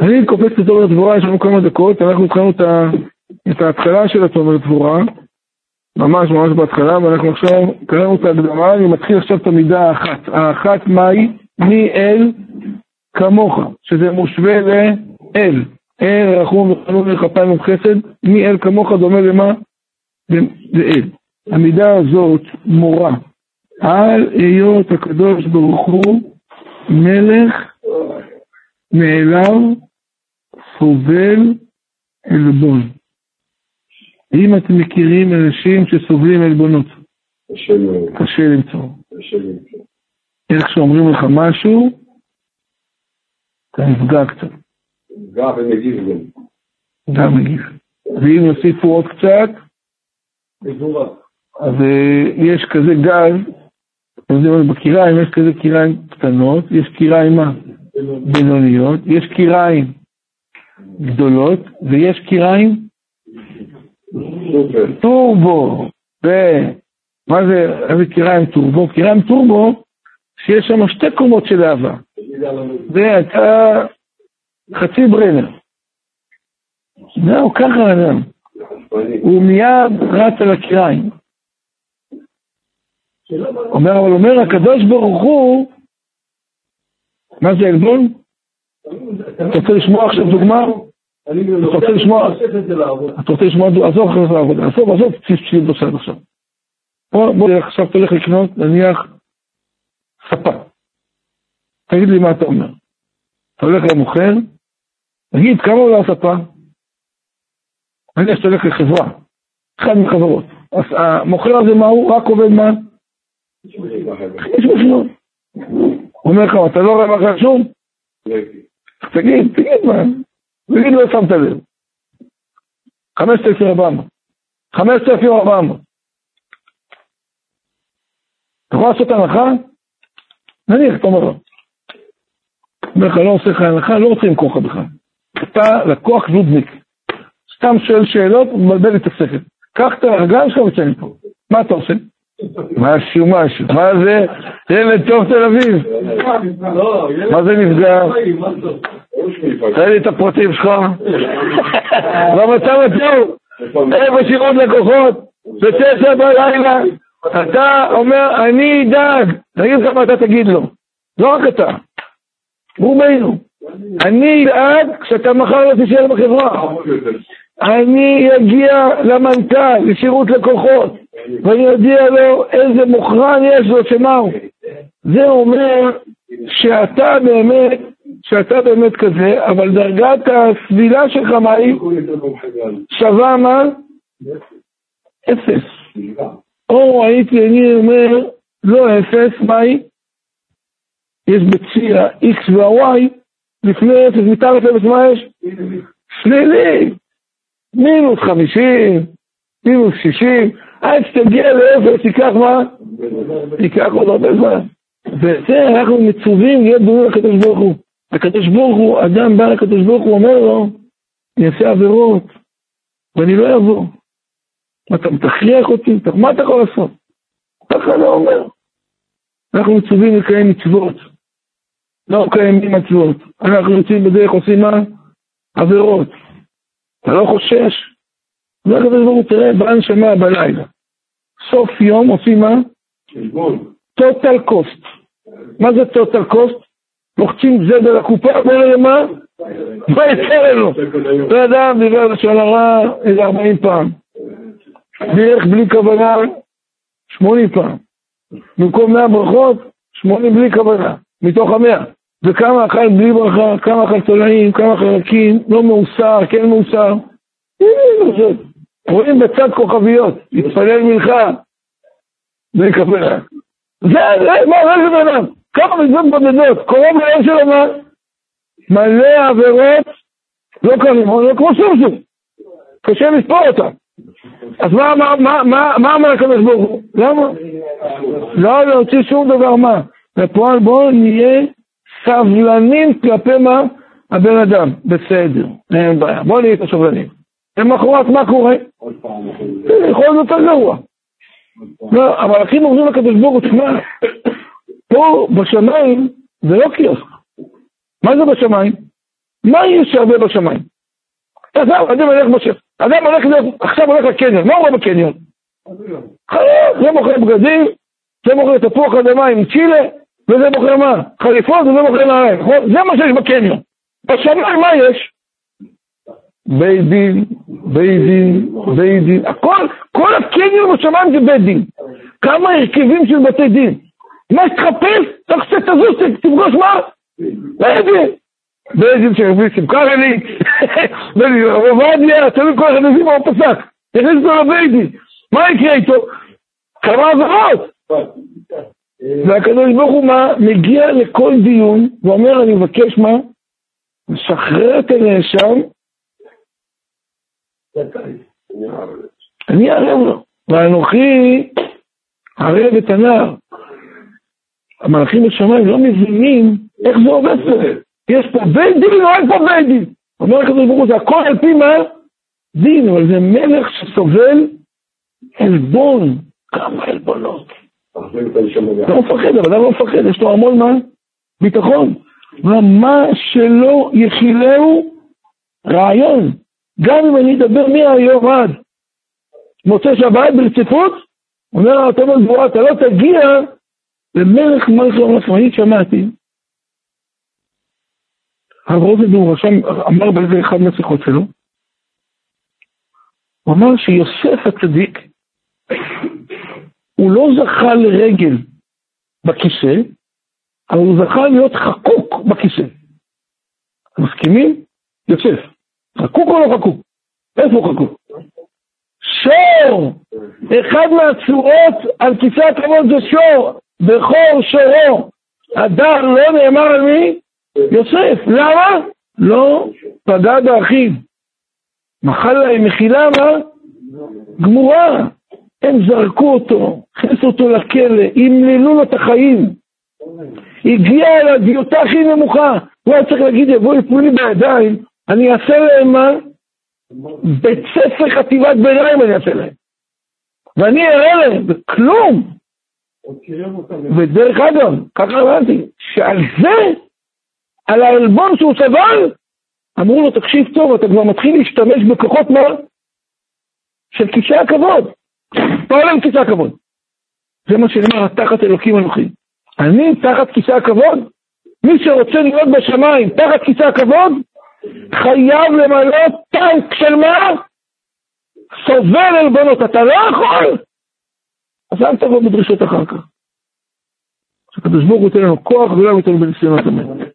אני קופץ לתומר דבורה, יש לנו כמה דקות, אנחנו התחלנו את ההתחלה של התומר דבורה, ממש ממש בהתחלה, ואנחנו עכשיו קראנו את ההקדמה, אני מתחיל עכשיו את המידה האחת. האחת מהי? מי אל כמוך, שזה מושווה לאל. אל רחום וחנון וכפיים וחסד, מי אל כמוך דומה למה? לאל. המידה הזאת מורה על היות הקדוש ברוך הוא מלך מאליו סובל עלבון. אם אתם מכירים אנשים שסובלים עלבונות, קשה למצוא. איך שאומרים לך משהו, אתה נפגע קצת. נפגע ומגיב גם. גם מגיב. ואם יוסיפו עוד קצת, אז אה, יש כזה גז, בקיריים יש כזה קיריים קטנות, יש קיריים מה? בינוניות, יש קיריים גדולות, ויש קיריים טורבו. ומה זה, איזה קיריים טורבו? קיריים טורבו, שיש שם שתי קומות של אהבה. זה הייתה חצי ברנר. זהו, ככה אדם. הוא מיד רץ על הקיריים. אומר, אבל אומר הקדוש ברוך הוא, מה זה עלבון? אתה רוצה לשמוע עכשיו דוגמה? אתה רוצה לשמוע, אתה רוצה לשמוע, עזוב אחרי זה לעבודה, עזוב, עזוב, תשאיר בצד עכשיו. בוא, עכשיו תלך לקנות, נניח, ספה. תגיד לי מה אתה אומר. אתה הולך למוכר, תגיד, כמה עולה הספה? נניח שאתה הולך לחברה, אחת מחברות. אז המוכר הזה מה הוא? רק עובד מה? יש משמעות. הוא אומר לך, אתה לא רואה מה חשוב? תגיד, תגיד מה. תגיד לא שמת לב. 5,400. 5,400. אתה יכול לעשות הנחה? נניח, אתה אומר לו. אומר לך, לא עושה לך הנחה, לא רוצה למכור לך בכלל. אתה לקוח זודניק. סתם שואל שאלות, מבלבל לי את השכל. קח את הרגליים שלך וצא מפה. מה אתה עושה? משהו משהו, מה זה? ילד טוב תל אביב. מה זה נפגע? תן לי את הפרטים שלך. במצב הטוב, איפה שירות לקוחות? בתשע בלילה. אתה אומר, אני אדאג. תגיד לך מה אתה תגיד לו. לא רק אתה. רובנו. אני אדאג כשאתה מחר לא תישאר בחברה. אני אגיע למנכ"ל, לשירות לקוחות, ואני אודיע לו איזה מוכרן יש לו, שמה הוא. זה אומר שאתה באמת, שאתה באמת כזה, אבל דרגת הסבילה שלך, מה היא? שווה מה? אפס. או הייתי, אני אומר, לא אפס, מה היא? יש בציר ה-X וה-Y, לפני אפס, מתחת לאפס, מה יש? שלילי. מינוס חמישים, מינוס שישים, עד שתגיע לאפס, ייקח מה? ייקח עוד הרבה זמן. וזה אנחנו מצווים להיות בריאים לקדוש ברוך הוא. הקדוש ברוך הוא, אדם בא לקדוש ברוך הוא, אומר לו, אני אעשה עבירות, ואני לא אבוא. אתה תכריח אותי, מה אתה יכול לעשות? ככה לא אומר. אנחנו מצווים לקיים מצוות, לא מקיימים מצוות. אנחנו יוצאים בדרך, עושים מה? עבירות. אתה לא חושש? אומר הקדוש ברוך הוא, תראה, בהנשמה בלילה. סוף יום עושים מה? total cost. מה זה total cost? לוחצים זבל לקופה, אומר לי מה? מה יצא לנו? לא אדם דיבר לשון הרע איזה 40 פעם. דרך בלי כוונה 80 פעם. במקום 100 ברכות, 80 בלי כוונה, מתוך המאה. וכמה אכל בלי ברכה, כמה אכל תולעים, כמה חלקים, לא מאוסר, כן מאוסר. רואים בצד כוכביות, להתפלל מנחה, ולקבל. זה, זה, מה, זה בן אדם? כמה מצוות בודדות, קרוב לאין שלו מה? מלא עבירות, לא קרים, לא כמו סוסו. קשה לספור אותם. אז מה, מה, מה, מה, מה אמר הקדוש ברוך הוא? למה? לא להוציא שום דבר מה. בפועל בואו נהיה סבלנים כלפי מה? הבן אדם. בסדר, אין בעיה. בואו נהיה את הסבלנים. למחרת מה קורה? יכול להיות יותר גרוע. לא, המלאכים אומרים לקדוש ברוך הוא, תשמע, פה בשמיים זה לא קיוסק. מה זה בשמיים? מה יש הרבה בשמיים? עזב, אדם הולך בשם. אדם הולך, עכשיו הולך לקניון, מה הוא רואה בקניון? חיות, זה מוכר בגדים, זה מוכר תפוח אדמה עם צ'ילה, וזה מוכר מה? חליפות וזה מוכר נעליים, נכון? זה מה שיש בקניון. בשמיים מה יש? בית דין, בית דין, בית דין, הכל, כל הקניון בשמיים זה בית דין. כמה הרכבים של בתי דין. מה שתחפש, אתה חושב תזוז, תפגוש מה? בית דין. בית דין שהביא שמחה רלית, בית דין עובדיה, תלוי כל אחד לפי מה הוא פסק. תכניס אותו לבית דין. מה יקרה איתו? כמה עבירות. והקדוש ברוך הוא מה? מגיע לכל דיון ואומר, אני מבקש מה? משחרר את הנאשם אני ערב לו, ואנוכי ערב את הנער. המלאכים בשמיים לא מבינים איך זה עובד פה. יש פה בית דין או אין פה בית דין? אומר הקדוש ברוך הוא, זה הכל על פי מה? דין, אבל זה מלך שסובל עלבון. כמה עלבונות. לא מפחד, אבל לא מפחד, יש לו המון מה? ביטחון. ומה שלא יכילהו רעיון. גם אם אני אדבר מהיום עד מוצא שבת ברציפות, אומר הרב הגבוהה, אתה לא תגיע למלך מלכי המלכים. אני שמעתי, הרב רוזנדור אמר באיזה אחד מהשיחות שלו, הוא אמר שיוסף הצדיק, הוא לא זכה לרגל בכיסא, אבל הוא זכה להיות חקוק בכיסא. מסכימים? יוסף. חקוק או לא חקוק? איפה הוא חקוק? שור! אחד מהצורות על כיסא הכבוד זה שור, בכור שורו. הדר לא נאמר על מי? יוסף. למה? לא פגע באחיו. מחל להם מחילה מה? גמורה. הם זרקו אותו, הכניסו אותו לכלא, ימללו לו את החיים. הגיע אל הדיוטה הכי נמוכה. הוא היה צריך להגיד, יבואו יפלו לי בידיים, אני אעשה להם מה? בית ספר חטיבת ביניים אני אעשה להם. ואני אראה להם, וכלום. ודרך אגב, ככה אמרתי, שעל זה, על העלבון שהוא סבל, אמרו לו, תקשיב טוב, אתה כבר מתחיל להשתמש בכוחות מה? של כיסא הכבוד. פועל עם כיסא הכבוד. זה מה שנאמר, תחת אלוקים אנוכי. אני תחת כיסא הכבוד? מי שרוצה להיות בשמיים תחת כיסא הכבוד, חייב למלא טנק של מה? סובל עלבונות, אתה לא יכול? אז אל תבוא בדרישות אחר כך. שהקדוש ברוך הוא ייתן לנו כוח ולא ייתן לנו בניסיונות אמת.